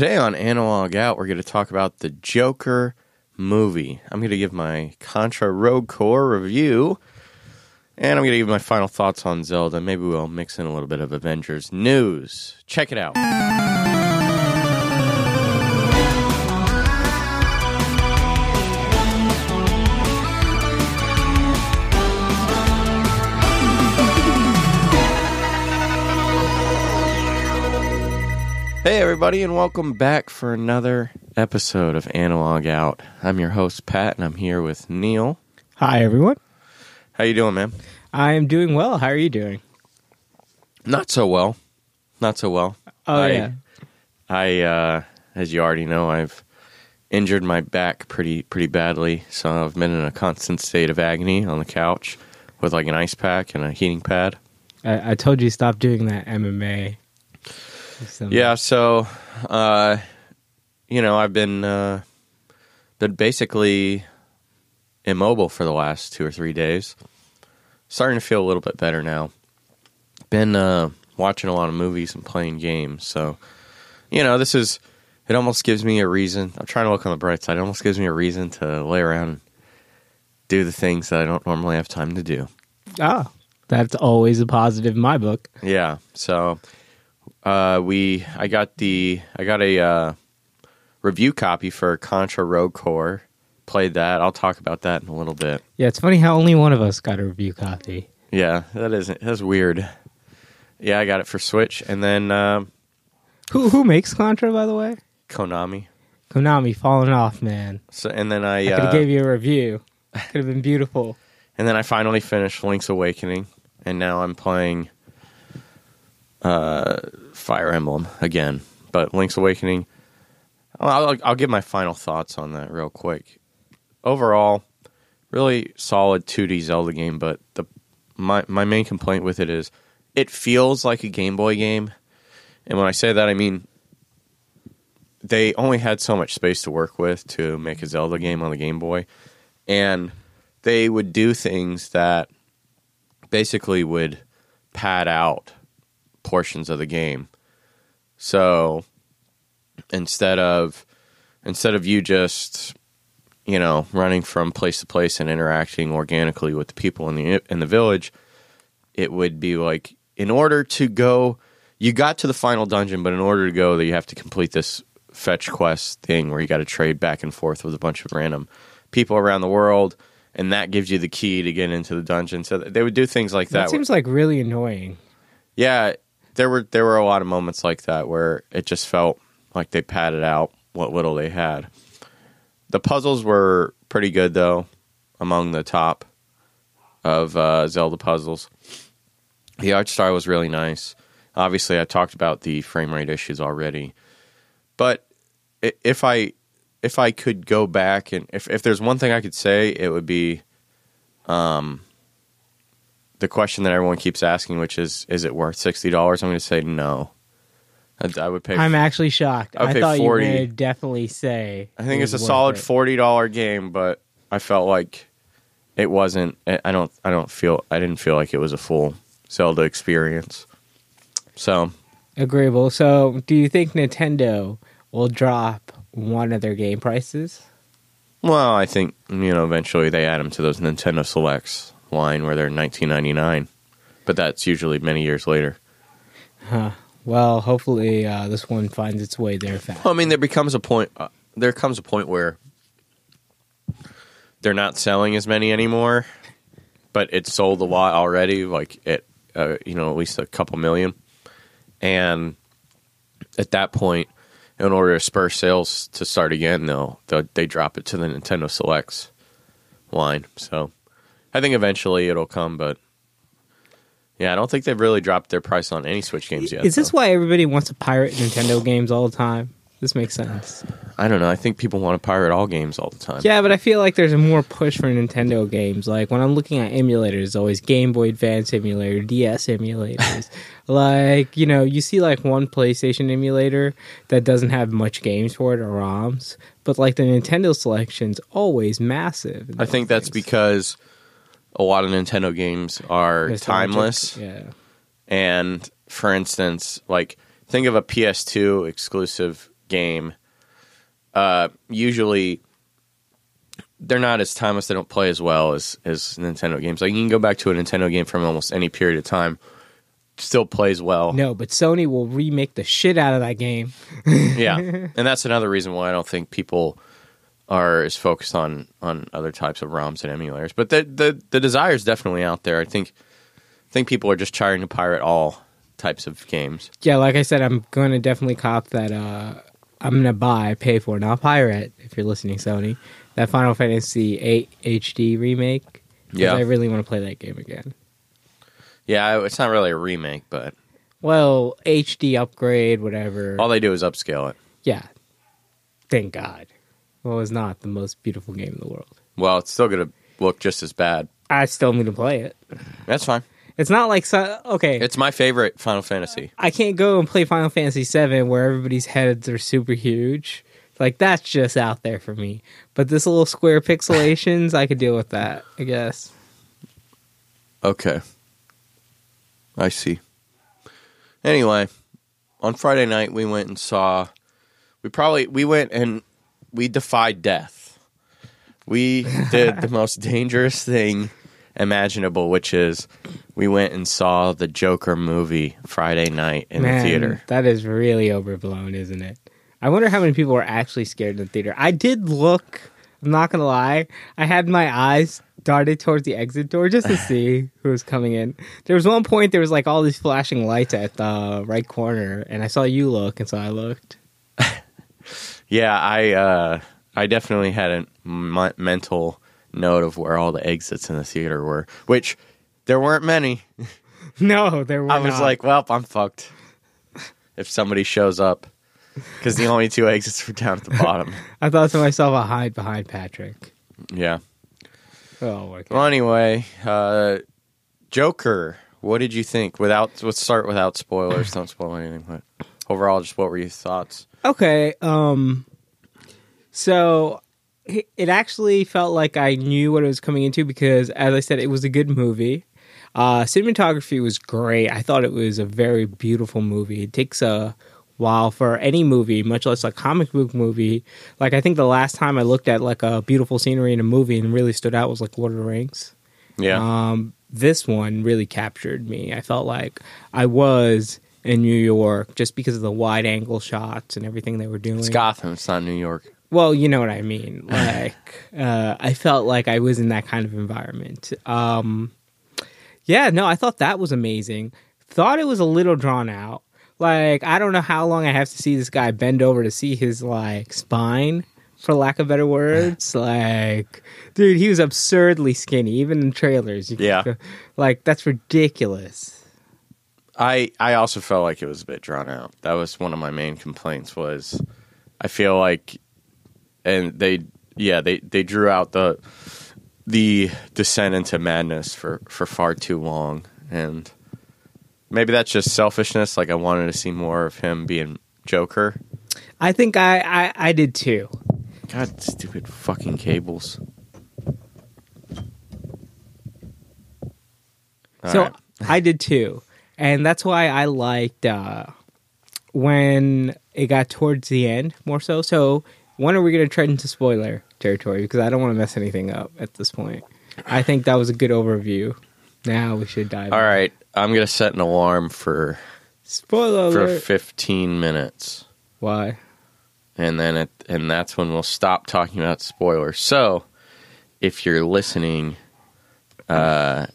Today on Analog Out, we're going to talk about the Joker movie. I'm going to give my Contra Rogue Corps review, and I'm going to give my final thoughts on Zelda. Maybe we'll mix in a little bit of Avengers news. Check it out. Hey, everybody, and welcome back for another episode of Analog Out. I'm your host, Pat, and I'm here with Neil. Hi, everyone. How you doing, man? I am doing well. How are you doing? Not so well. Not so well. Oh, I, yeah. I, uh, as you already know, I've injured my back pretty pretty badly, so I've been in a constant state of agony on the couch with like an ice pack and a heating pad. I, I told you stop doing that MMA. Yeah, so uh, you know, I've been uh, been basically immobile for the last two or three days. Starting to feel a little bit better now. Been uh, watching a lot of movies and playing games, so you know, this is it. Almost gives me a reason. I'm trying to look on the bright side. It almost gives me a reason to lay around and do the things that I don't normally have time to do. Ah, that's always a positive in my book. Yeah. So uh, we I got the I got a uh, review copy for Contra Rogue Corps. Played that. I'll talk about that in a little bit. Yeah, it's funny how only one of us got a review copy. Yeah, that isn't that's weird. Yeah, I got it for Switch, and then um Who who makes Contra, by the way? Konami. Konami falling off, man. So and then I, I could have uh, gave you a review. Could have been beautiful. and then I finally finished Link's Awakening, and now I'm playing uh, Fire Emblem again. But Link's Awakening, I'll, I'll, give my final thoughts on that real quick. Overall, really solid 2D Zelda game, but the my my main complaint with it is it feels like a Game Boy game, and when I say that, I mean they only had so much space to work with to make a Zelda game on the Game Boy, and they would do things that basically would pad out portions of the game. So instead of instead of you just you know running from place to place and interacting organically with the people in the in the village, it would be like in order to go you got to the final dungeon, but in order to go there you have to complete this fetch quest thing where you got to trade back and forth with a bunch of random people around the world and that gives you the key to get into the dungeon. So they would do things like That that. seems like really annoying. Yeah, there were there were a lot of moments like that where it just felt like they padded out what little they had. The puzzles were pretty good though, among the top of uh, Zelda puzzles. The art style was really nice. Obviously, I talked about the frame rate issues already, but if I if I could go back and if if there's one thing I could say, it would be, um, the question that everyone keeps asking, which is, is it worth sixty dollars? I'm going to say no. I, I would pay. I'm actually shocked. I Okay, thought 40. you would definitely say. I think it it's a solid it. forty dollar game, but I felt like it wasn't. I I don't. I don't feel. I didn't feel like it was a full Zelda experience. So Agreeable. So, do you think Nintendo will drop one of their game prices? Well, I think you know eventually they add them to those Nintendo Selects line where they're 19.99, but that's usually many years later. Huh. Well, hopefully uh, this one finds its way there fast. Well, I mean, there becomes a point. Uh, there comes a point where they're not selling as many anymore, but it's sold a lot already. Like it, uh, you know, at least a couple million, and at that point, in order to spur sales to start again, they'll, they'll they drop it to the Nintendo Selects line. So, I think eventually it'll come, but. Yeah, I don't think they've really dropped their price on any Switch games yet. Is this though. why everybody wants to pirate Nintendo games all the time? This makes sense. I don't know. I think people want to pirate all games all the time. Yeah, but I feel like there's a more push for Nintendo games. Like when I'm looking at emulators, it's always Game Boy Advance emulator, DS emulators. like, you know, you see like one PlayStation emulator that doesn't have much games for it or ROMs, but like the Nintendo selection's always massive. I think those that's things. because a lot of Nintendo games are timeless. Yeah. And for instance, like think of a PS2 exclusive game, uh, usually they're not as timeless. They don't play as well as as Nintendo games. Like you can go back to a Nintendo game from almost any period of time, still plays well. No, but Sony will remake the shit out of that game. yeah, and that's another reason why I don't think people are as focused on on other types of ROMs and emulators. But the the the desire is definitely out there. I think I think people are just trying to pirate all types of games. Yeah, like I said, I'm going to definitely cop that. Uh, I'm going to buy, pay for, not pirate. If you're listening, Sony, that Final Fantasy 8 HD remake. Yeah. I really want to play that game again. Yeah, it's not really a remake, but Well, HD upgrade, whatever. all they do is upscale it. yeah. Thank God. Well, it's not the most beautiful game in the world. Well, it's still going to look just as bad. I still need to play it. That's fine. It's not like so, okay. It's my favorite Final Fantasy. I can't go and play Final Fantasy VII where everybody's heads are super huge. Like that's just out there for me. But this little square pixelations, I could deal with that. I guess. Okay. I see. Anyway, on Friday night we went and saw we probably we went and we defied death. We did the most dangerous thing imaginable, which is we went and saw the Joker movie Friday night in Man, the theater. That is really overblown, isn't it? I wonder how many people were actually scared in the theater. I did look. I'm not gonna lie. I had my eyes darted towards the exit door just to see who was coming in. There was one point there was like all these flashing lights at the right corner, and I saw you look, and so I looked. Yeah, I uh I definitely had a m- mental note of where all the exits in the theater were, which there weren't many. No, there were. I was not. like, well, I'm fucked. If somebody shows up, because the only two exits were down at the bottom. I thought to myself, I'll hide behind Patrick. Yeah. Oh, work Well, anyway, uh, Joker. What did you think? Without let's start without spoilers. Don't spoil anything. But overall, just what were your thoughts? Okay. Um. So it actually felt like I knew what it was coming into because, as I said, it was a good movie. Uh, cinematography was great. I thought it was a very beautiful movie. It takes a while for any movie, much less a comic book movie. Like I think the last time I looked at like a beautiful scenery in a movie and really stood out was like Lord of the Rings. Yeah. Um, this one really captured me. I felt like I was in New York just because of the wide angle shots and everything they were doing. it's Gotham. It's not New York. Well, you know what I mean. Like, uh, I felt like I was in that kind of environment. Um, yeah, no, I thought that was amazing. Thought it was a little drawn out. Like, I don't know how long I have to see this guy bend over to see his like spine, for lack of better words. like, dude, he was absurdly skinny, even in trailers. You Yeah. go- like that's ridiculous. I I also felt like it was a bit drawn out. That was one of my main complaints. Was I feel like, and they yeah they they drew out the the descent into madness for for far too long, and maybe that's just selfishness. Like I wanted to see more of him being Joker. I think I I, I did too. God, stupid fucking cables. All so right. I did too, and that's why I liked uh, when it got towards the end more so. So when are we going to tread into spoiler territory? Because I don't want to mess anything up at this point. I think that was a good overview. Now we should dive. all in. right, I'm gonna set an alarm for spoiler for alert. 15 minutes. Why? and then it, and that's when we'll stop talking about spoilers. So, if you're listening, uh,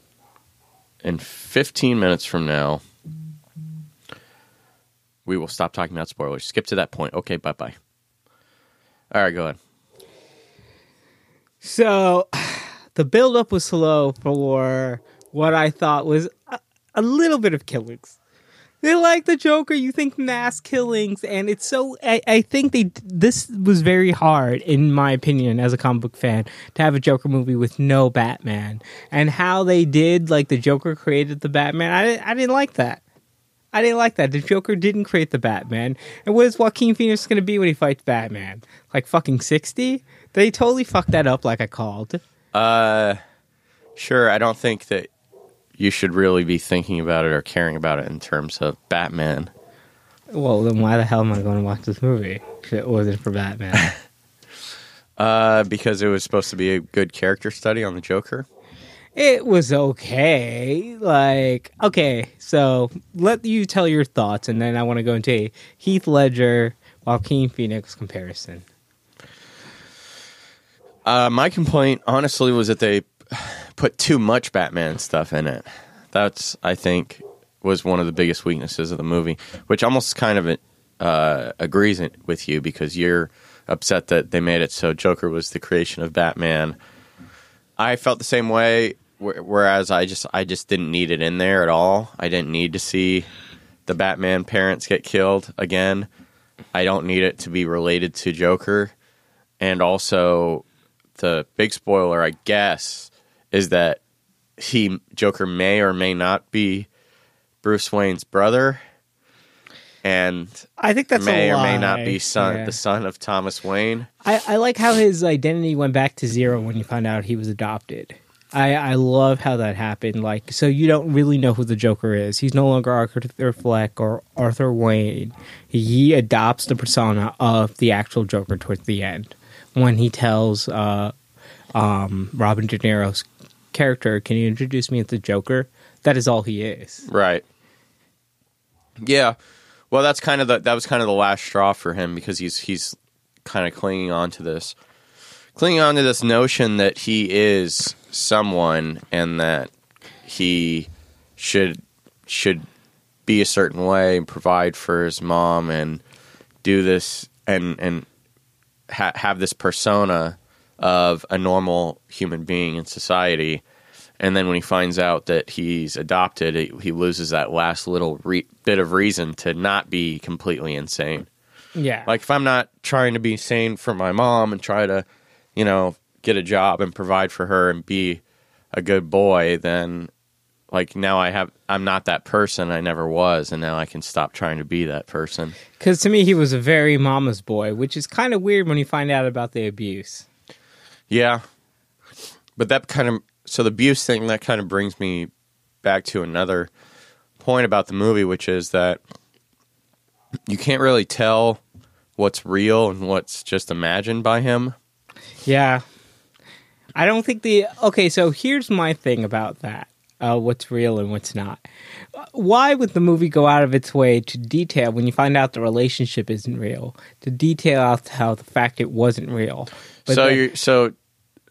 in 15 minutes from now, we will stop talking about spoilers. Skip to that point. Okay, bye bye. All right, go ahead. So the build up was slow for what I thought was a, a little bit of killings. They like the Joker. You think mass killings, and it's so. I, I think they. This was very hard, in my opinion, as a comic book fan, to have a Joker movie with no Batman, and how they did. Like the Joker created the Batman. I. I didn't like that. I didn't like that. The Joker didn't create the Batman. And what is Joaquin Phoenix going to be when he fights Batman? Like fucking 60? They totally fucked that up like I called. Uh, sure. I don't think that you should really be thinking about it or caring about it in terms of Batman. Well, then why the hell am I going to watch this movie if it wasn't for Batman? Uh, because it was supposed to be a good character study on the Joker. it was okay. Like, okay, so let you tell your thoughts, and then I want to go into a Heath Ledger, Joaquin Phoenix comparison. Uh, my complaint, honestly, was that they put too much Batman stuff in it. That's, I think, was one of the biggest weaknesses of the movie, which almost kind of uh, agrees with you because you're upset that they made it so Joker was the creation of Batman. I felt the same way, whereas I just, I just didn't need it in there at all. I didn't need to see the Batman parents get killed again. I don't need it to be related to Joker, and also the big spoiler, I guess, is that he Joker may or may not be Bruce Wayne's brother, and I think that's may or may not be son Yeah. the son of Thomas Wayne. I, I like how his identity went back to zero when you found out he was adopted. I, I love how that happened. Like, so you don't really know who the Joker is. He's no longer Arthur Fleck or Arthur Wayne. He adopts the persona of the actual Joker towards the end when he tells uh, um, Robin De Niro's character, "Can you introduce me as the Joker?" That is all he is. Right. Yeah. Well, that's kind of the that was kind of the last straw for him because he's he's kind of clinging on to this clinging on to this notion that he is someone and that he should should be a certain way and provide for his mom and do this and and ha- have this persona of a normal human being in society. And then when he finds out that he's adopted he, he loses that last little re- bit of reason to not be completely insane. Yeah, like if i'm not trying to be sane for my mom and try to you know get a job and provide for her and be a good boy then like now i have i'm not that person i never was and now i can stop trying to be that person. Because to me he was a very mama's boy, which is kind of weird when you find out about the abuse. Yeah. But that kind of so the abuse thing that kind of brings me back to another point about the movie, which is that you can't really tell what's real and what's just imagined by him. Yeah. I don't think the okay. So here's my thing about that: uh, what's real and what's not. Why would the movie go out of its way to detail when you find out the relationship isn't real? To detail out how the fact it wasn't real. But so you so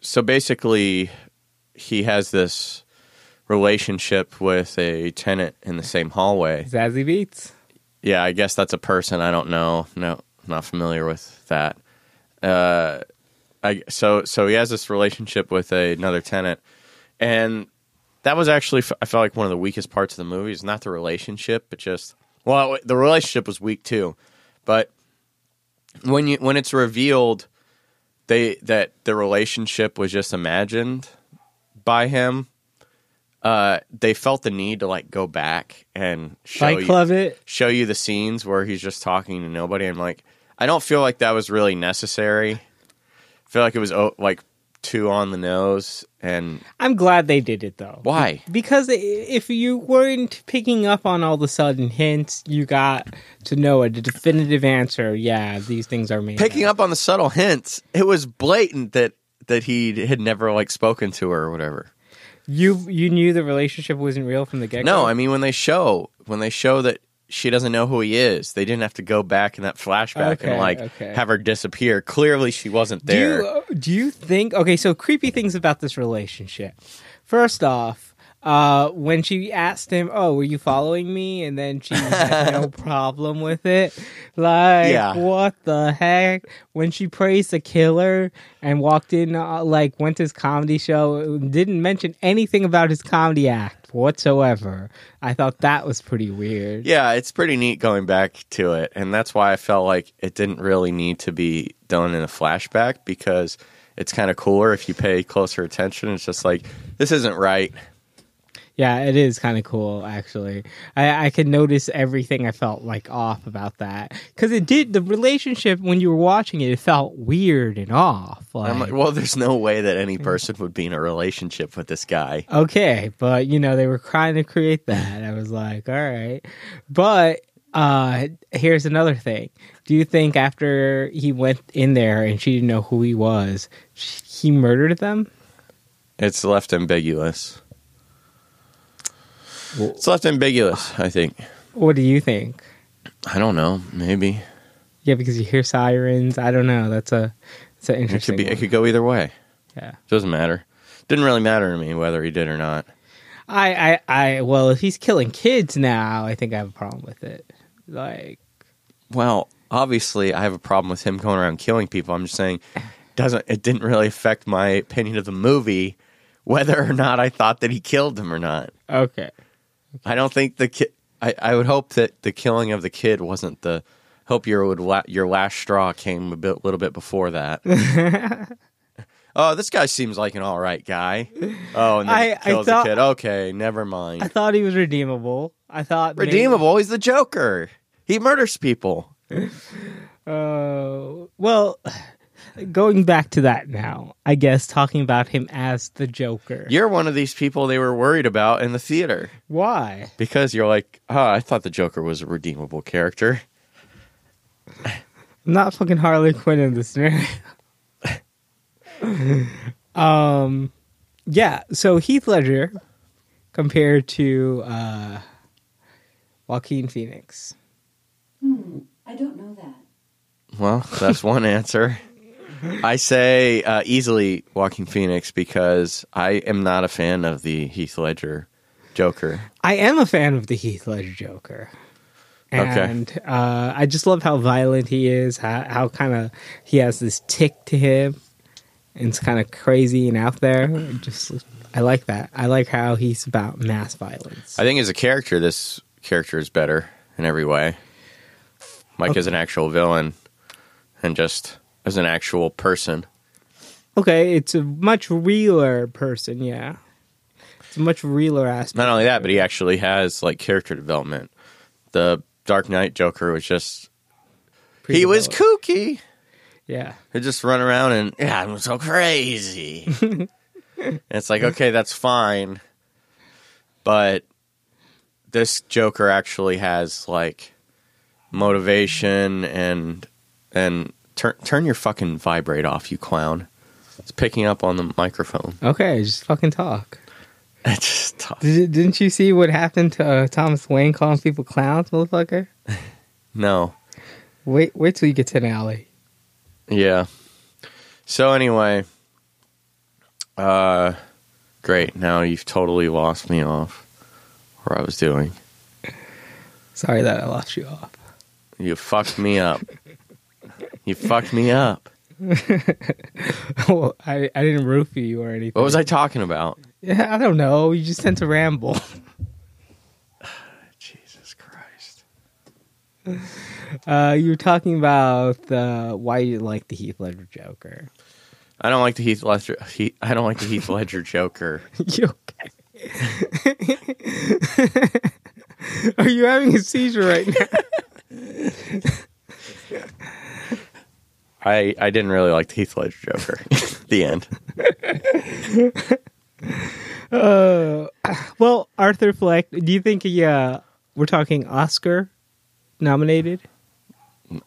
so basically he has this relationship with a tenant in the same hallway. Zazie Beetz. Yeah, I guess that's a person. I don't know. No, not familiar with that. Uh, I so so he has this relationship with a, another tenant, and that was actually I felt like one of the weakest parts of the movie is not the relationship, but just well, the relationship was weak too, but when you when it's revealed they that the relationship was just imagined by him. Uh, they felt the need to like go back and show Fight you, it. show you the scenes where he's just talking to nobody. I'm like, I don't feel like that was really necessary. I feel like it was oh, like too on the nose. And I'm glad they did it though. why? Because if you weren't picking up on all the sudden hints, you got to know a definitive answer. Yeah, these things are made. Picking up on the subtle hints, it was blatant that that he had never like spoken to her or whatever. You you knew the relationship wasn't real from the get go. No, I mean when they show when they show that she doesn't know who he is, they didn't have to go back in that flashback Okay, and like okay. have her disappear. Clearly, she wasn't do there. you, uh, do you think? Okay, so creepy things about this relationship. First off, uh, when she asked him, "Oh, were you following me?" and then she had no problem with it, like Yeah. what the heck? When she praised the killer and walked in, uh, like went to his comedy show, didn't mention anything about his comedy act whatsoever. I thought that was pretty weird. Yeah, it's pretty neat going back to it, and that's why I felt like it didn't really need to be done in a flashback because it's kind of cooler if you pay closer attention. It's just like this isn't right. Yeah, it is kind of cool, actually. I, I could notice everything I felt like off about that because it did the relationship when you were watching it. It felt weird and off. Like, I'm like, well, there's no way that any person would be in a relationship with this guy. okay, but you know they were trying to create that. I was like, all right, but uh, here's another thing. Do you think after he went in there and she didn't know who he was, he murdered them? It's left ambiguous. It's left ambiguous, I think. What do you think? I don't know. Maybe Yeah, because you hear sirens. I don't know. That's a that's an it could be. one. It could go either way. yeah. It Doesn't matter. Didn't really matter to me whether he did or not. I, I, I, well, if he's killing kids now, I think I have a problem with it. Like, Well, obviously, I have a problem with him going around killing people. I'm just saying, doesn't it didn't really affect my opinion of the movie, whether or not I thought that he killed them or not. okay. I don't think the kid. I, I would hope that the killing of the kid wasn't the. Hope your would la- your last straw came a bit, little bit before that. oh, this guy seems like an all right guy. Oh, and then I- he I kills thought- the kid. Okay, never mind. I thought he was redeemable. I thought maybe- Redeemable. He's the Joker. He murders people. Uh, well, going back to that now, I guess talking about him as the Joker. You're one of these people they were worried about in the theater Why? because you're like, oh, I thought the Joker was a redeemable character. I'm not fucking Harley Quinn in this scenario. um, yeah. So Heath Ledger compared to uh, Joaquin Phoenix. I don't know that. Well, that's one answer. I say uh, easily Joaquin Phoenix because I am not a fan of the Heath Ledger Joker. I am a fan of the Heath Ledger Joker. Okay. And uh, I just love how violent he is, how, how kind of he has this tick to him. And it's kind of crazy and out there. Just I like that. I like how he's about mass violence. I think as a character, this character is better in every way. Mike is an actual villain, and just as an actual person. Okay, it's a much realer person, yeah. It's a much realer aspect. Not only that, but he actually has like character development. The Dark Knight Joker was just he was kooky. Yeah. They just run around and yeah, I'm so crazy. And it's like okay, that's fine, but this Joker actually has like motivation and and turn turn your fucking vibrate off, you clown. It's picking up on the microphone. Okay, just fucking talk. It's just tough. Did, didn't you see what happened to uh, Thomas Wayne calling people clowns, motherfucker? No, Wait, wait till you get to an alley. yeah. So anyway, uh, great. Now you've totally lost me off where I was doing. Sorry that I lost you off. You fucked me up. you fucked me up. well, I, I didn't roofie you or anything. What was I talking about? Yeah, I don't know. You just tend to ramble. Jesus Christ. Uh, you were talking about uh, why you like the Heath Ledger Joker. I don't like the Heath Ledger. He, I don't like the Heath Ledger Joker. you okay? Are you having a seizure right now? I I didn't really like the Heath Ledger Joker. the end. Uh, well, Arthur Fleck, do you think he, uh, we're talking Oscar nominated?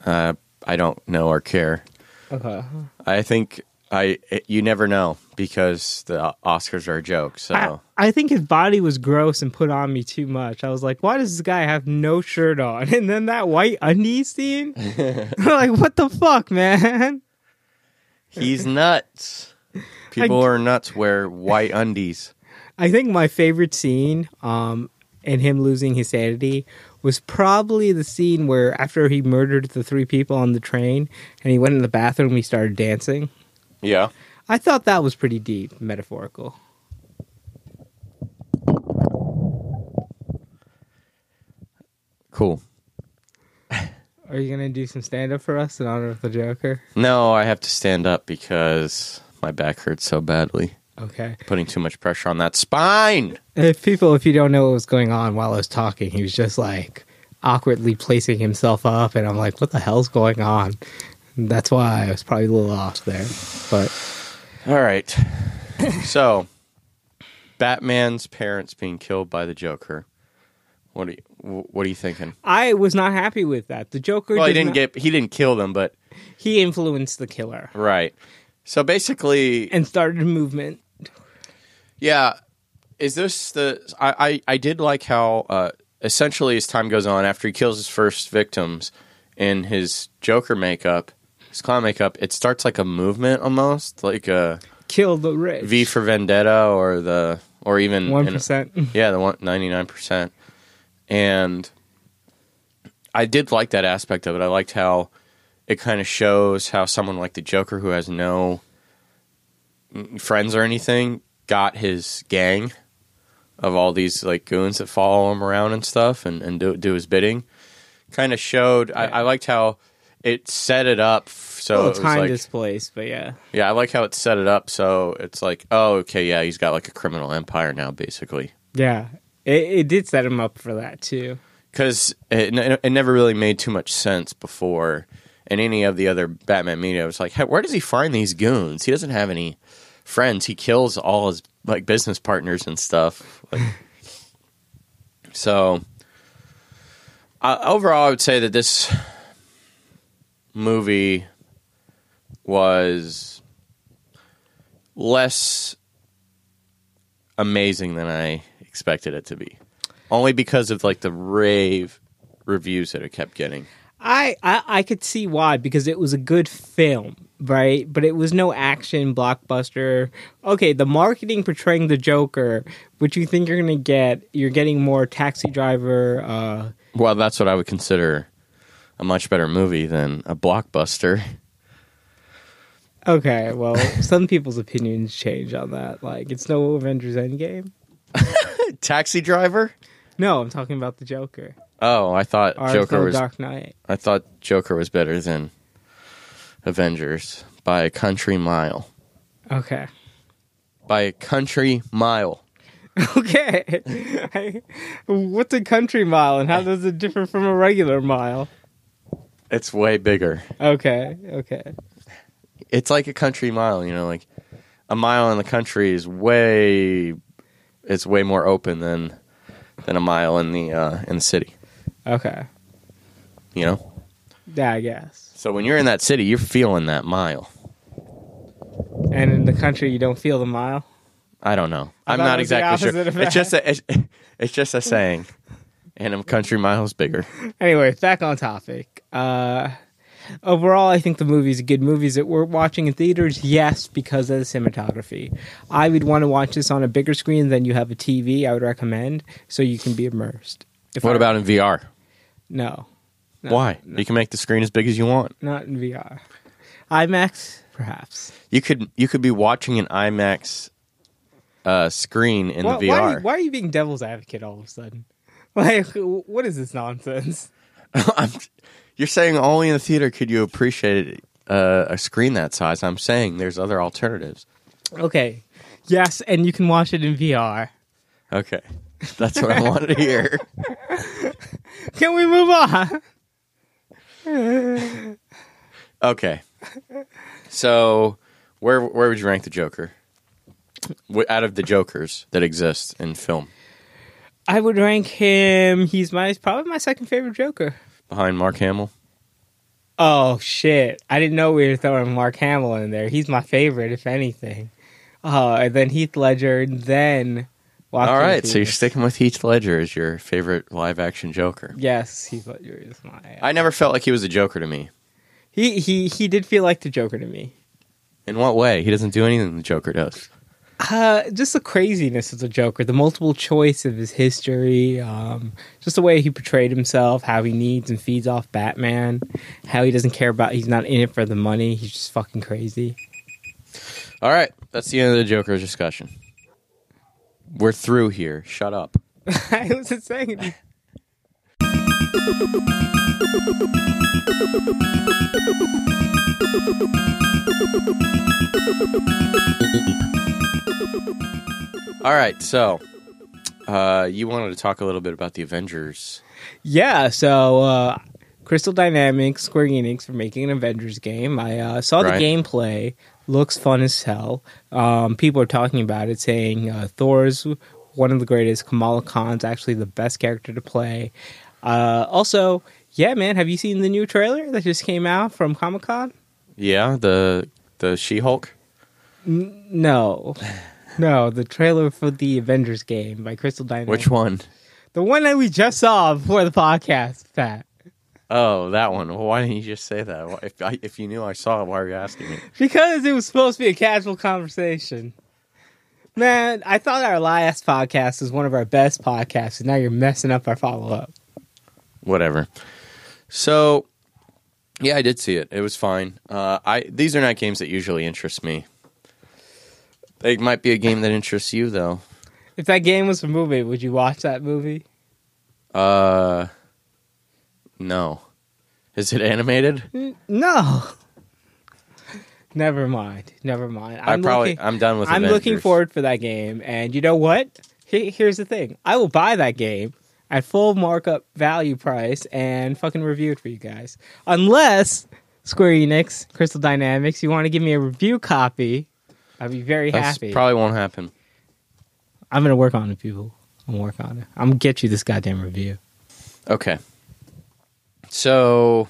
Uh, I don't know or care. Okay. I think I you never know because the Oscars are a joke. So I, I think his body was gross and put on me too much. I was like, why does this guy have no shirt on? And then that white undies scene? like, what the fuck, man? he's nuts. People I- are nuts. Wear white undies. I think my favorite scene, um, and him losing his sanity was probably the scene where after he murdered the three people on the train and he went in the bathroom, he started dancing. Yeah. I thought that was pretty deep, metaphorical. Cool. Are you gonna do some stand up for us in honor of the Joker? No, I have to stand up because my back hurts so badly. Okay. Putting too much pressure on that spine. If people, if you don't know what was going on while I was talking, he was just like awkwardly placing himself up, and I'm like, what the hell's going on? And that's why I was probably a little off there. But All right. so, Batman's parents being killed by the Joker. What are you What are you thinking? I was not happy with that. The Joker. Well, he did didn't not- get he didn't kill them, but He influenced the killer right. So basically, and started a movement. Yeah. Is this the I, I, I did like how uh, essentially as time goes on, after he kills his first victims in his Joker makeup, his clown makeup, it starts like a movement almost, like a Kill the rich. V for Vendetta or the or even One yeah, the one ninety nine percent. And I did like that aspect of it. I liked how it kind of shows how someone like the Joker who has no friends or anything got his gang of all these like goons that follow him around and stuff and, and do do his bidding. Kind of showed I, I liked how it set it up so Oh, it time like displaced, but yeah. yeah, I like how it set it up so it's like, oh, okay, yeah, he's got like a criminal empire now, basically. Yeah. It, it did set him up for that too. Because it, it never really made too much sense before in any of the other Batman media. It was like, hey, where does he find these goons? He doesn't have any friends. He kills all his like business partners and stuff. Like, so uh, overall, I would say that this movie was less amazing than I expected it to be. Only because of like the rave reviews that it kept getting. I, I I could see why because it was a good film, right? But it was no action blockbuster. Okay, the marketing portraying the Joker, which you think you're gonna get, you're getting more Taxi Driver. Uh, Well, that's what I would consider a much better movie than a blockbuster. okay, well, some people's opinions change on that. Like, it's no Avengers Endgame. Taxi Driver? No, I'm talking about the Joker. Oh, I thought Joker was Dark Knight. I thought Joker was better than Avengers by a country mile. Okay. By a country mile. Okay. What's a country mile and how does it differ from a regular mile? It's way bigger. Okay, okay. It's like a country mile, you know, like a mile in the country is way it's way more open than than a mile in the uh, in the city, Okay. you know? Yeah, I guess. So when you're in that city, you're feeling that mile. And in the country, you don't feel the mile. I don't know. I I'm not it was the exactly sure. It's just a it's, it's just a saying. And a country miles bigger. Anyway, back on topic. Uh, overall, I think the movie's a good movie. Is it worth watching in theaters? Yes, because of the cinematography. I would want to watch this on a bigger screen than you have a TV. I would recommend so you can be immersed. If What I- about in VR? no? No, Why? no, You can make the screen as big as you want. not in VR. IMAX, perhaps. You could you could be watching an IMAX uh, screen in Why, the why, are you, VR. why are you being devil's advocate all of a sudden? Like, what is this nonsense? I'm, you're saying only in the theater could you appreciate uh, a screen that size. I'm saying there's other alternatives. Okay. Yes, and you can watch it in VR. Okay, that's what I wanted to hear. Can we move on? Okay, so where where would you rank the Joker? Out of the Jokers that exist in film, I would rank him. He's my probably my second favorite Joker. behind Mark Hamill. Oh shit! I didn't know we were throwing Mark Hamill in there. He's my favorite, if anything. Uh, and then Heath Ledger, and then. Joaquin All right, so you're sticking with Heath Ledger as your favorite live action Joker. Yes, Heath Ledger is my. I never felt like he was a Joker to me. he he he did feel like the Joker to me. In what way? He doesn't do anything the Joker does. Uh, just the craziness of the Joker, the multiple choice of his history, um, just the way he portrayed himself, how he needs and feeds off Batman, how he doesn't care about, he's not in it for the money, he's just fucking crazy. All right, that's the end of the Joker discussion. We're through here. Shut up. I wasn't saying. All right, so uh, you wanted to talk a little bit about the Avengers. Yeah, so uh, Crystal Dynamics, Square Enix for making an Avengers game. I uh, saw the Right. gameplay. Looks fun as hell. Um, people are talking about it, saying uh, Thor's one of the greatest. Kamala Khan's actually the best character to play. Uh, also, yeah, man, have you seen the new trailer that just came out from Comic Con? Yeah, the the She Hulk. No, no, the trailer for the Avengers game by Crystal Dynamics. Which one? The one that we just saw before the podcast, Pat. Oh, that one. Well, why didn't you just say that? If I, if you knew I saw it, why are you asking me? Because it was supposed to be a casual conversation. Man, I thought our last podcast was one of our best podcasts, and now you're messing up our follow up. Whatever. So, yeah, I did see it. It was fine. Uh, I these are not games that usually interest me. It might be a game that interests you, though. If that game was a movie, would you watch that movie? Uh, no. Is it animated? N- No. Never mind. Never mind. i I'm probably looking, I'm done with. I'm Avengers. looking forward for that game, and you know what? He- Here's the thing: I will buy that game at full markup value price and fucking review it for you guys, unless Square Enix, Crystal Dynamics, you want to give me a review copy. I'd be very That's happy. probably won't happen. I'm gonna work on it, people. I'm gonna work on it. I'm gonna get you this goddamn review. Okay. So,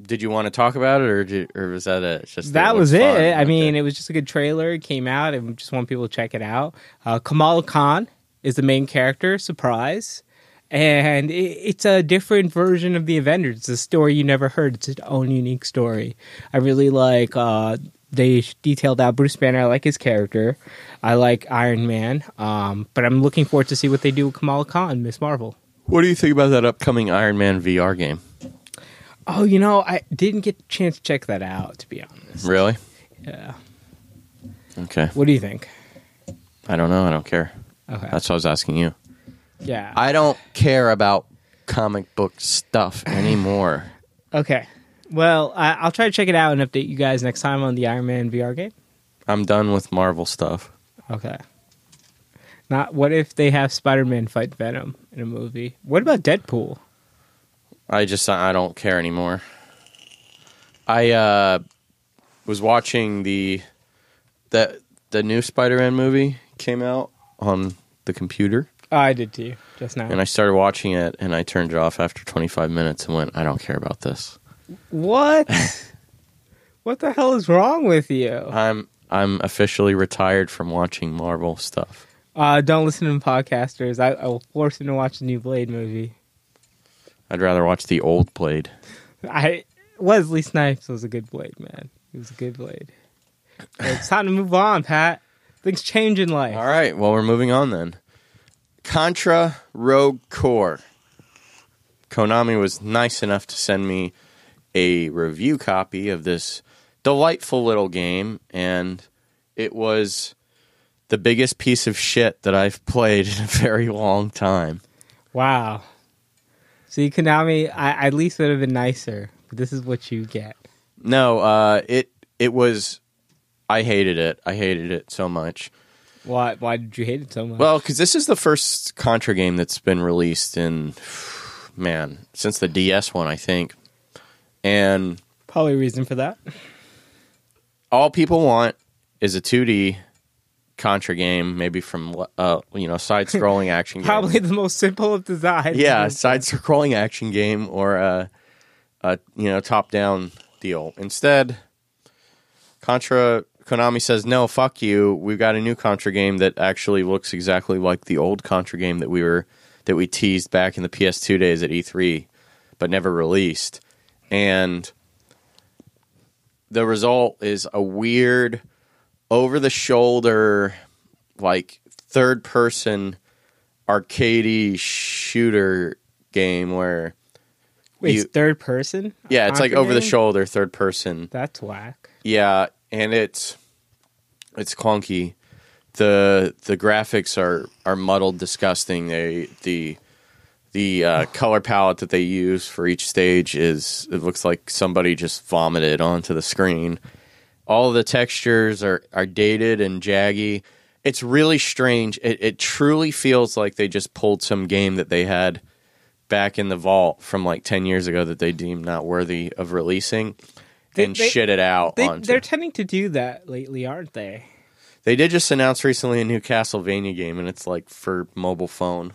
did you want to talk about it, or did, or was that it? It's Just that it was it. fun. I mean, it was just a good trailer. It came out, and just want people to check it out. Uh, Kamala Khan is the main character. Surprise. And it's a different version of the Avengers. It's a story you never heard. It's its own unique story. I really like. Uh, they detailed out Bruce Banner. I like his character. I like Iron Man. Um, but I'm looking forward to see what they do with Kamala Khan, Miss Marvel. What do you think about that upcoming Iron Man VR game? Oh, you know, I didn't get a chance to check that out. To be honest, Really? yeah. Okay. What do you think? I don't know. I don't care. Okay, That's what I was asking you. yeah. I don't care about comic book stuff anymore. Okay. Well, I, I'll try to check it out and update you guys next time on the Iron Man VR game. I'm done with Marvel stuff. Okay. Not what if they have Spider Man fight Venom in a movie? What about Deadpool? I just I don't care anymore. I uh, was watching the the the new Spider-Man movie came out on the computer, Oh, I did too, just now. and I started watching it, and I turned it off after 25 minutes and went, I don't care about this. what? what the hell is wrong with you? I'm I'm officially retired from watching Marvel stuff. Uh, don't listen to podcasters. I, I will force him to watch the new Blade movie. I'd rather watch the old Blade. I Wesley Snipes was a good Blade, man. He was a good Blade. it's time to move on, Pat. Things change in life. All right, well we're moving on then. Contra Rogue Corps. Konami was nice enough to send me a review copy of this delightful little game, and it was the biggest piece of shit that I've played in a very long time. Wow. See, Konami, I, I at least would have been nicer, but this is what you get. No, uh, it it was. I hated it. I hated it so much. Why? Why did you hate it so much? Well, because this is the first Contra game that's been released in, man, since the DS one, I think. And probably a reason for that. all people want is a 2D Contra game, maybe from uh, you know side-scrolling action game. Probably the most simple of designs. yeah, side-scrolling action game or a, a you know top-down deal. Instead, Contra Konami says no, fuck you. We've got a new Contra game that actually looks exactly like the old Contra game that we were that we teased back in the PS2 days at E3, but never released. And the result is a weird, over the shoulder, like third person arcadey shooter game where Wait, you- third person? yeah, it's like over-the-shoulder third person. That's whack. Yeah, and it's it's clunky. the The graphics are are muddled, disgusting. They the the uh, color palette that they use for each stage is it looks like somebody just vomited onto the screen. All the textures are are dated and jaggy. It's really strange. It, it truly feels like they just pulled some game that they had back in the vault from like ten years ago that they deemed not worthy of releasing They- and they- shit it out They, onto. they're tending to do that lately, aren't they? They did just announce recently a new Castlevania game, and it's like for mobile phone.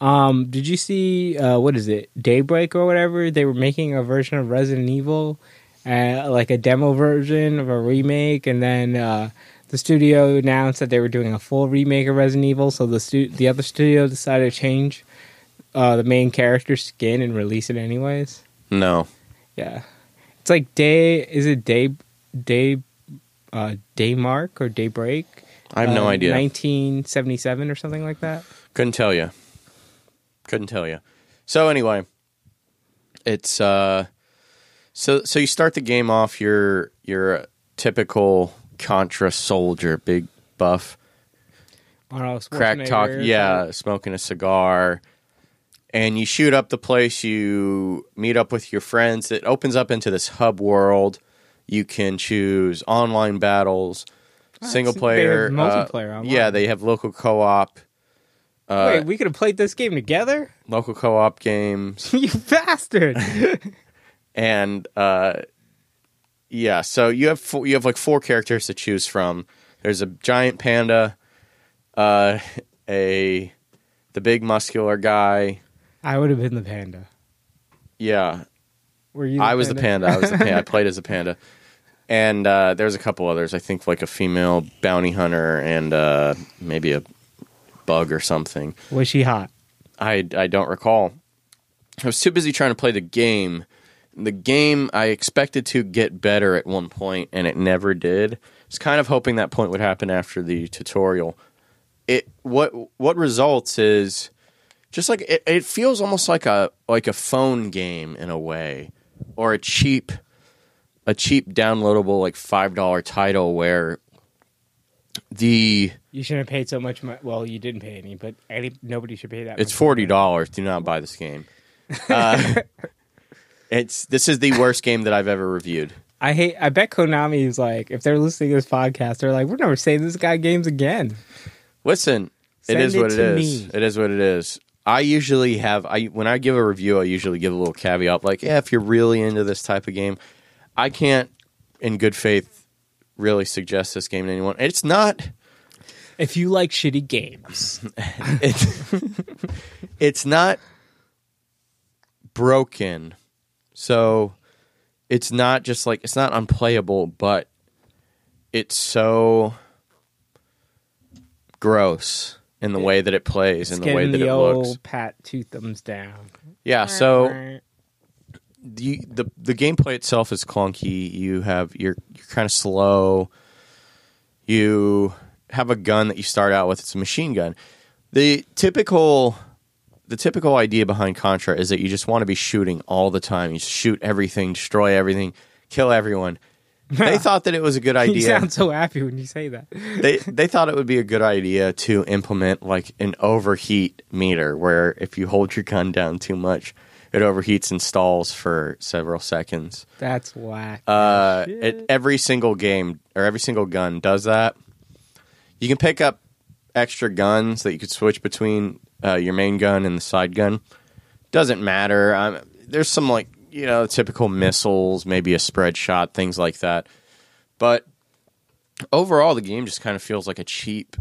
Um, did you see uh, what is it, Daybreak or whatever? They were making a version of Resident Evil, uh, like a demo version of a remake, and then uh, the studio announced that they were doing a full remake of Resident Evil. So the stu- the other studio decided to change uh, the main character's skin and release it anyways. No, Yeah, it's like day. Is it day day uh, day mark or Daybreak? I have no Uh, idea. 1977 or something like that. Couldn't tell you. Couldn't tell you. So anyway, it's uh, so so you start the game off. You're you're a typical Contra soldier, big buff, crack talk, yeah, smoking a cigar, and you shoot up the place. You meet up with your friends. It opens up into this hub world. You can choose online battles, single player, uh, multiplayer online. yeah, they have local co-op. Uh, Wait, we could have played this game together? local co-op games you bastard! and uh yeah so you have four, you have like four characters to choose from there's a giant panda uh a the big muscular guy I would have been the panda. yeah Were you? i was the panda i was the panda i played as a panda and uh there's a couple others i think like a female bounty hunter and uh maybe a bug or something Was she hot? I I don't recall. I was too busy trying to play the game. The game I expected to get better at one point, and it never did. I was kind of hoping that point would happen after the tutorial. It what what results is just like it, it feels almost like a like a phone game in a way, or a cheap a cheap downloadable like five dollar title where the You shouldn't have paid so much. Mo- well, you didn't pay any, but any, nobody should pay that. Much. It's forty money. dollars. Do not buy this game. Uh, it's this is the worst game that I've ever reviewed. I hate. I bet Konami is like, if they're listening to this podcast, they're like, we're never saying this guy games again. Listen, Send it is it what it is. Me. It is what it is. I usually have I when I give a review, I usually give a little caveat like, yeah, if you're really into this type of game, I can't, in good faith, really suggest this game to anyone. It's not. If you like shitty games, It's it's not broken. So it's not just like it's not unplayable, but it's so gross in the way that it plays, in the way getting that the it old looks. pat two thumbs down. Yeah, so the the the gameplay itself is clunky. You have you're you're kind of slow. You have a gun that you start out with. It's a machine gun. The typical the typical idea behind Contra is that you just want to be shooting all the time. You shoot everything, destroy everything, kill everyone. They thought that it was a good idea. you sound so happy when you say that. they they thought it would be a good idea to implement like an overheat meter where if you hold your gun down too much it overheats and stalls for several seconds That's whack. uh, it, every single game or every single gun does that you can pick up extra guns that you could switch between uh, your main gun and the side gun doesn't matter um, there's some like you know typical missiles maybe a spread shot things like that but overall the game just kind of feels like a cheap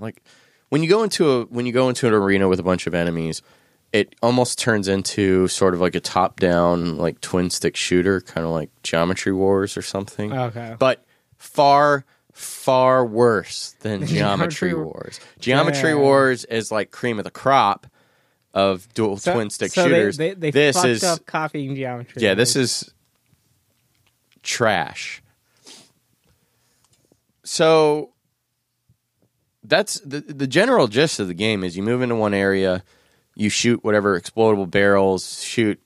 like when you go into a when you go into an arena with a bunch of enemies it almost turns into sort of like a top down like twin stick shooter kind of like geometry wars or something okay. but far far worse than Geometry wars geometry Yeah. wars is like cream of the crop of dual So- twin stick so they- shooters. They, they, this fucked is up copying geometry. yeah this is trash. So that's the the general gist of the game is you move into one area you shoot whatever explodable barrels shoot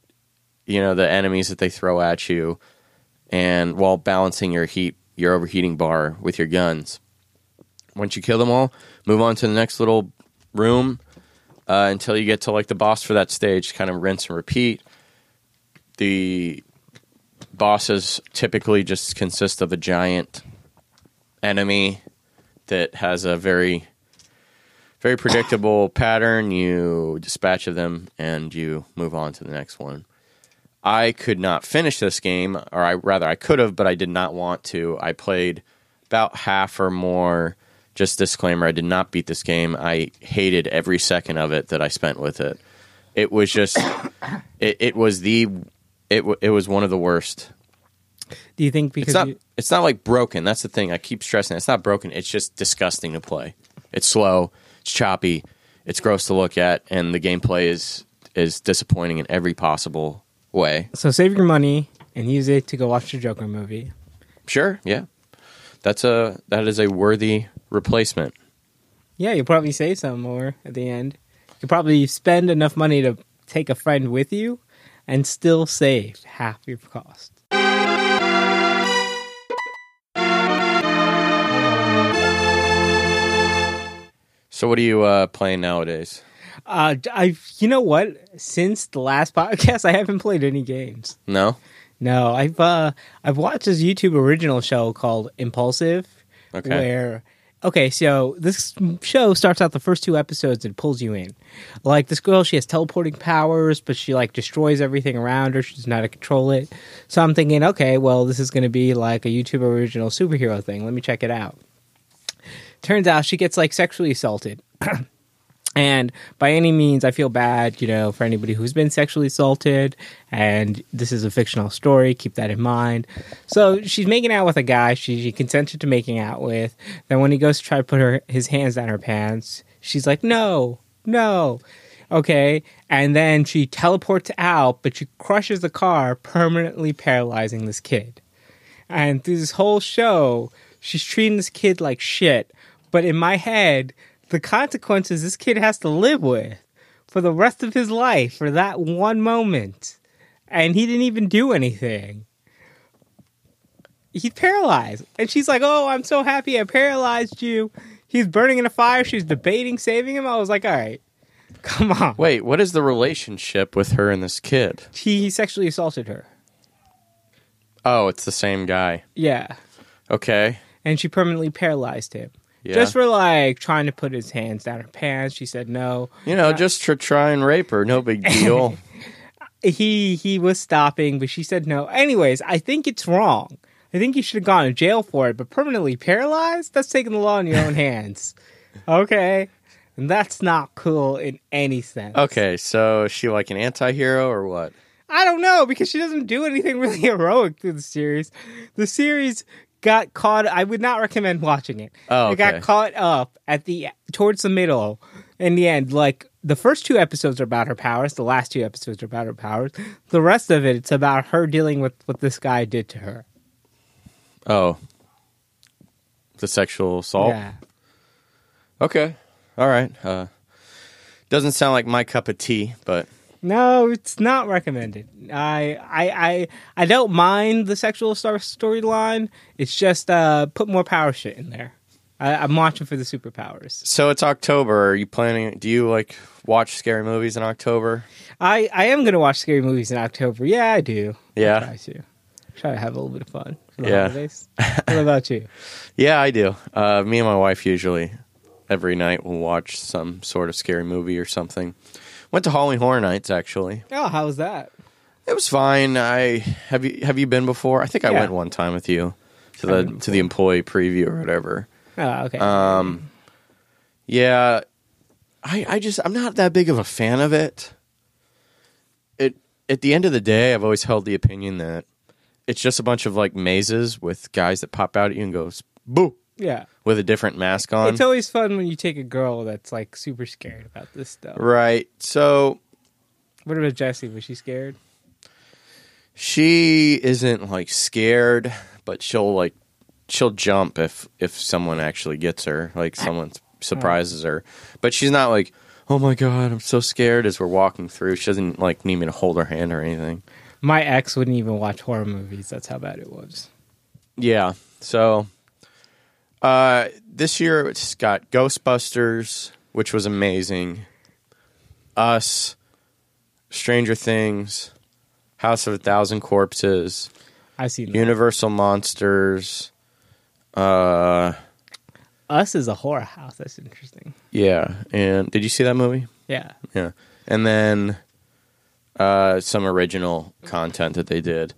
you know the enemies that they throw at you and while balancing your heat your overheating bar with your guns. Once you kill them all move on to the next little room uh, until you get to like the boss for that stage kind of rinse and repeat. The bosses typically just consist of a giant enemy that has a very very predictable pattern. You dispatch of them and you move on to the next one. I could not finish this game or i rather i could have but i did not want to. I played about half or more. Just disclaimer: I did not beat this game. I hated every second of it that I spent with it. It was just, it, it was the, it it was one of the worst. Do you think because It's not. you, It's not like broken. That's the thing. I keep stressing. It's not broken. It's just disgusting to play. It's slow. It's choppy. It's gross to look at, and the gameplay is is disappointing in every possible way. so save your money and use it to go watch the Joker movie? Sure. Yeah. That's a that is a worthy replacement. Yeah, you'll probably save some more at the end. You'll probably spend enough money to take a friend with you and still save half your cost. So, what are you uh, playing nowadays? Uh, I, you know what? Since the last podcast, I haven't played any games. No. No, I've uh, I've watched this YouTube original show called Impulsive, Okay. where okay, so this show starts out the first two episodes and pulls you in. Like this girl, she has teleporting powers, but she like destroys everything around her. She doesn't know how to control it. So I'm thinking, okay, well, this is going to be like a YouTube original superhero thing. Let me check it out. Turns out she gets like sexually assaulted. And by any means, I feel bad, you know, for anybody who's been sexually assaulted. And this is a fictional story. Keep that in mind. So she's making out with a guy she, she consented to making out with. Then when he goes to try to put her his hands down her pants, she's like, "No, no." Okay, and then she teleports out, but she crushes the car, permanently paralyzing this kid. And through this whole show, she's treating this kid like shit. But in my head, the consequences this kid has to live with for the rest of his life for that one moment. And he didn't even do anything. He's paralyzed. And she's like, Oh, I'm so happy I paralyzed you. He's burning in a fire. She's debating saving him. I was like, All right, come on. Wait, what is the relationship with her and this kid? He, he sexually assaulted her. Oh, it's the same guy. Yeah. Okay. And she permanently paralyzed him. Yeah. Just for like trying to put his hands down her pants. She said no. you know, just to try and rape her. No big deal. he he was stopping, but she said no. Anyways, I think it's wrong. I think you should have gone to jail for it, but permanently paralyzed? That's taking the law in your own hands. Okay? And that's not cool in any sense. okay, so is she like an anti-hero or what? I don't know because she doesn't do anything really heroic through the series. The series got caught I would not recommend watching it. Oh, It got caught up at the towards the middle in the end like the first two episodes are about her powers, the last two episodes are about her powers. The rest of it it's about her dealing with what this guy did to her. Oh. The sexual assault? Yeah. Okay. All right. Uh doesn't sound like my cup of tea, but No, it's not recommended. I I I, I don't mind the sexual star storyline. It's just uh put more power shit in there. I, I'm watching for the superpowers. so it's October. Are you planning do you like watch scary movies in October? I, I am gonna watch scary movies in October. Yeah, I do. Yeah. I try to. Try to have a little bit of fun the Yeah. holidays. what about you? Yeah, I do. Uh me and my wife usually every night will watch some sort of scary movie or something. Went to Halloween Horror Nights actually. Oh, how was that? It was fine. I have you have you been before? I think I Yeah. went one time with you to the to the employee preview or whatever. Oh, okay. Um, yeah, I I just I'm not that big of a fan of it. It at the end of the day, I've always held the opinion that it's just a bunch of like mazes with guys that pop out at you and goes boo yeah. with a different mask on. It's always fun when you take a girl that's like super scared about this stuff. right. So What about Jessie? Was she scared? she isn't like scared, but she'll like she'll jump if if someone actually gets her, like someone surprises her. But she's not like, "Oh my god, I'm so scared." As we're walking through, she doesn't like need me to hold her hand or anything. My ex wouldn't even watch horror movies. That's how bad it was. Yeah. So uh this year it's got Ghostbusters, which was amazing. Us, Stranger Things, House of a Thousand Corpses, I see. Universal Monsters. Uh Us is a horror house. That's interesting. yeah, and did you see that movie? Yeah. Yeah. And then uh some original content that they did.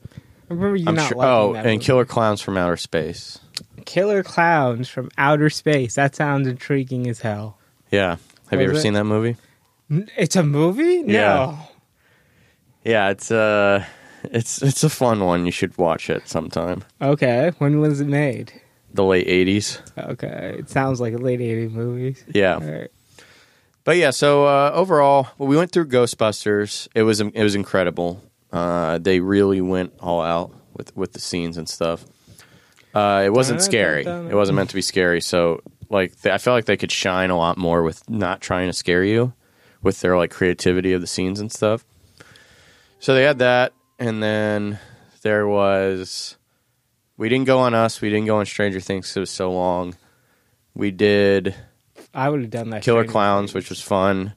I remember you I'm not sure liking Oh, that and movie. Killer Clowns from Outer Space. Killer Clowns from Outer Space. That sounds intriguing as hell. Yeah. Have you ever it? seen that movie? It's a movie? No. Yeah. Yeah, it's uh it's it's a fun one. You should watch it sometime. Okay. When was it made? The late 80s. Okay. It sounds like a late 80s movie. Yeah. Right. But yeah, so uh, overall, well, we went through Ghostbusters. It was it was incredible. Uh, they really went all out with with the scenes and stuff. Uh, it wasn't scary. It wasn't meant to be scary. So like, they, I felt like they could shine a lot more with not trying to scare you, with their like creativity of the scenes and stuff. So they had that, and then there was. We didn't go on us. We didn't go on Stranger Things 'cause it was so long. We did. I would have done that. Killer Stranger Clowns, Things. which was fun.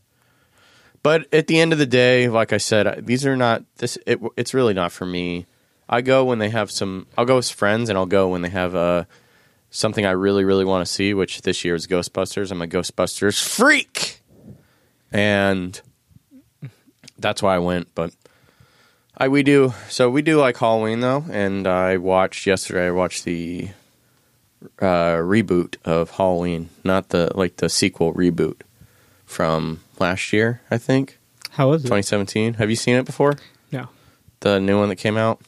But at the end of the day, like I said, these are not this. It, it's really not for me. I go when they have some. I'll go with friends, and I'll go when they have uh, something I really, really want to see. Which this year is Ghostbusters. I'm a Ghostbusters freak, and that's why I went. But I we do so we do like Halloween though, and I watched yesterday. I watched the uh, reboot of Halloween, not the like the sequel reboot from last year, I think, How was it? 2017. Have you seen it before? No. The new one that came out?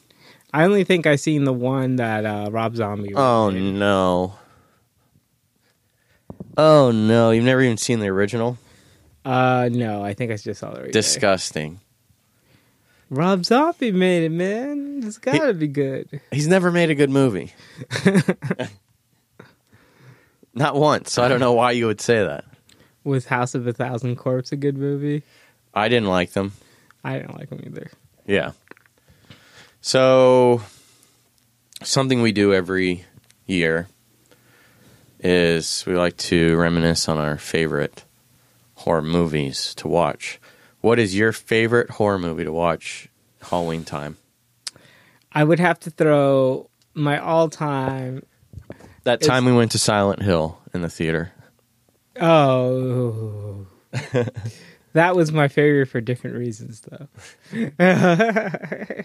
I only think I seen the one that uh, Rob Zombie. Oh no. Oh no, you've never even seen the original? Uh, no, I think I just saw the remake. Disgusting. Rob Zombie made it, man. It's gotta be good. He's never made a good movie. Not once. So I don't know why you would say that. Was House of a Thousand Corpse a good movie? I didn't like them. I didn't like them either. Yeah. So something we do every year is we like to reminisce on our favorite horror movies to watch. What is your favorite horror movie to watch Halloween time? I would have to throw my all-time. That It's- time we went to Silent Hill in the theater. Oh, that was my favorite for different reasons, though.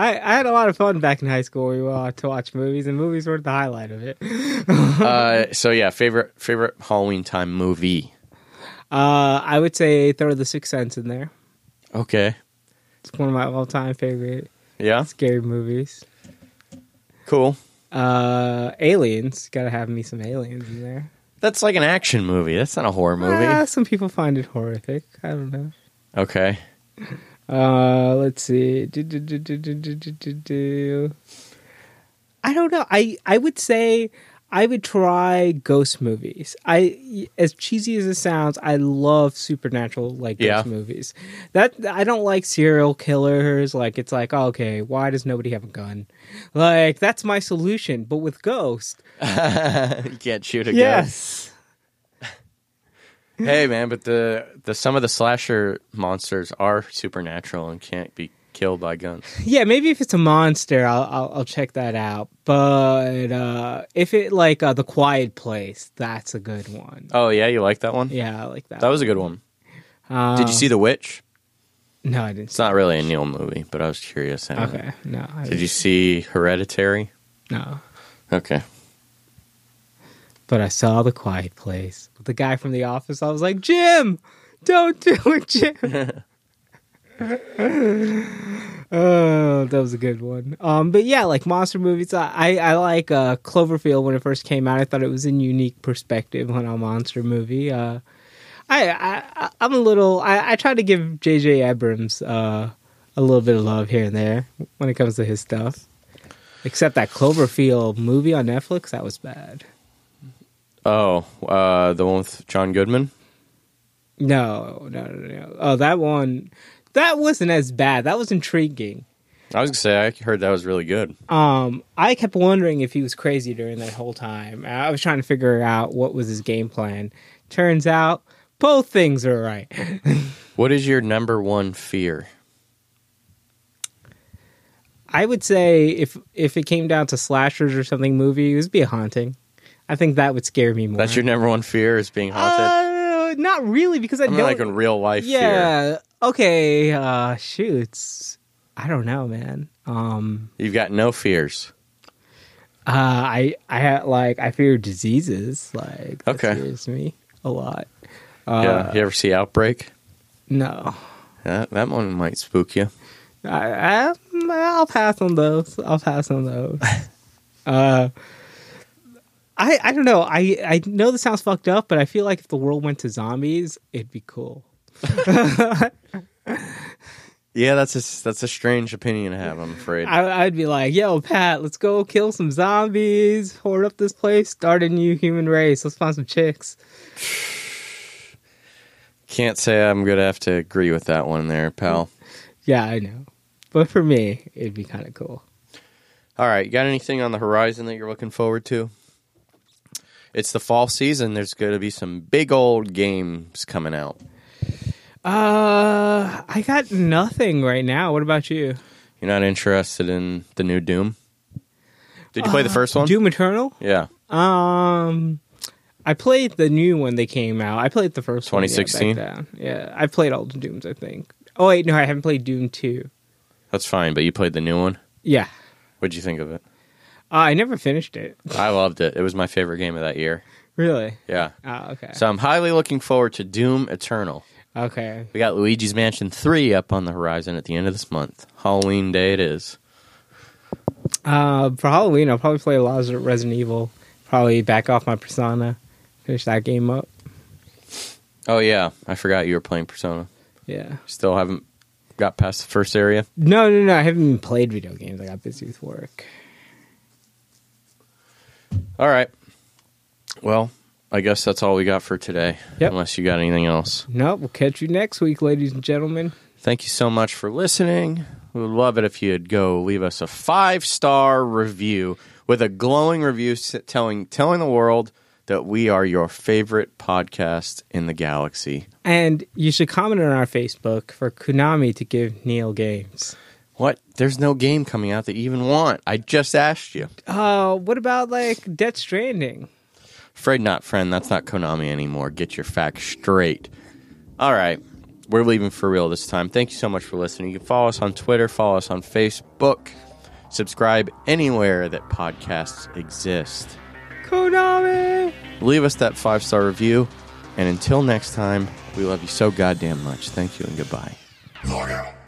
I I had a lot of fun back in high school. We went to watch movies, and movies were the highlight of it. uh, so yeah, favorite favorite Halloween time movie. Uh, I would say throw The Sixth Sense in there. Okay. It's one of my all-time favorite Yeah. scary movies. Cool. Uh, Aliens, gotta have me some aliens in there. That's like an action movie. That's not a horror movie. Ah, some people find it horrific. I don't know. Okay. Uh, let's see. Do, do, do, I don't know. I I would say I would try ghost movies. I as cheesy as it sounds, I love supernatural like ghost yeah. movies. That I don't like serial killers. Like it's like oh, okay, why does nobody have a gun? Like that's my solution. But with ghost, you can't shoot a yes. ghost. Yes. Hey man, but the the some of the slasher monsters are supernatural and can't be killed by guns. Yeah, maybe if it's a monster, I'll I'll, I'll check that out. But uh, if it like uh, the Quiet Place, that's a good one. Oh yeah, you like that one? Yeah, I like that. That was a good one. Uh, Did you see The Witch? No, I didn't. It's not really a Neil movie, but I was curious. anyway. Okay, no. I Did you see Hereditary? No, Okay. But I saw the Quiet Place with the guy from The Office. I was like, Jim, don't do it, Jim. oh, that was a good one. Um, but yeah, like monster movies, I I, like uh, Cloverfield when it first came out. I thought it was a unique perspective on a monster movie. Uh, I, I I'm a little. I, I try to give J.J. Abrams uh, a little bit of love here and there when it comes to his stuff. Except that Cloverfield movie on Netflix, that was bad. Oh, uh, the one with John Goodman. No, no, no, no. Oh, that one, that wasn't as bad. That was intriguing. I was gonna say I heard that was really good. Um, I kept wondering if he was crazy during that whole time. I was trying to figure out what was his game plan. Turns out both things are right. What is your number one fear? I would say if if it came down to slashers or something movie, it would be a haunting. I think that would scare me more. That's your number one fear is being haunted. Uh, not really because I I mean, don't like in real life fear. Yeah. Okay. Uh, shoots. I don't know, man. Um, You've got no fears. Uh, I I had like I fear diseases. Like that Okay. scares me a lot. Uh, yeah. You ever see Outbreak? No, That that one might spook you. I, I I'll pass on those. I'll pass on those. uh, I I don't know. I I know this sounds fucked up, but I feel like if the world went to zombies, it'd be cool. Yeah, that's a that's a strange opinion to have. I'm afraid. I, I'd be like, "Yo, Pat, let's go kill some zombies, hoard up this place, start a new human race. Let's find some chicks." Can't say I'm gonna have to agree with that one there, pal. Yeah, I know, but for me, it'd be kind of cool. All right, you got anything on the horizon that you're looking forward to? It's the fall season. There's going to be some big old games coming out. Uh, I got nothing right now. What about you? You're not interested in the new Doom? Did you play the first one? Doom Eternal? Yeah. Um, I played the new one they came out. I played the first one. 2016? then. Yeah, I played all the Dooms. I think. Oh wait, no, I haven't played Doom two. That's fine, but you played the new one. Yeah, What'd you think of it? Uh, I never finished it. I loved it. It was my favorite game of that year. really? Yeah. Oh, okay. So I'm highly looking forward to Doom Eternal. okay. We got Luigi's Mansion 3 up on the horizon at the end of this month. Halloween day it is. Uh, for Halloween, I'll probably play a lot of Resident Evil. Probably back off my Persona, finish that game up. Oh yeah, I forgot you were playing Persona. Yeah. Still haven't got past the first area. No, no, no. I haven't even played video games. I got busy with work. All right. Well, I guess that's all we got for today. Yep. Unless you got anything else. Nope. We'll catch you next week, ladies and gentlemen. Thank you so much for listening. We would love it if you'd go leave us a five star review with a glowing review telling telling the world that we are your favorite podcast in the galaxy. And you should comment on our Facebook for Konami to give Neil games. What? There's no game coming out that you even want. I just asked you. Uh, what about like Death Stranding? Afraid not, friend. That's not Konami anymore. Get your facts straight. All right. We're leaving for real this time. Thank you so much for listening. You can follow us on Twitter, follow us on Facebook, subscribe anywhere that podcasts exist. Konami. Leave us that five star review. And until next time, we love you so goddamn much. Thank you and goodbye. Log out.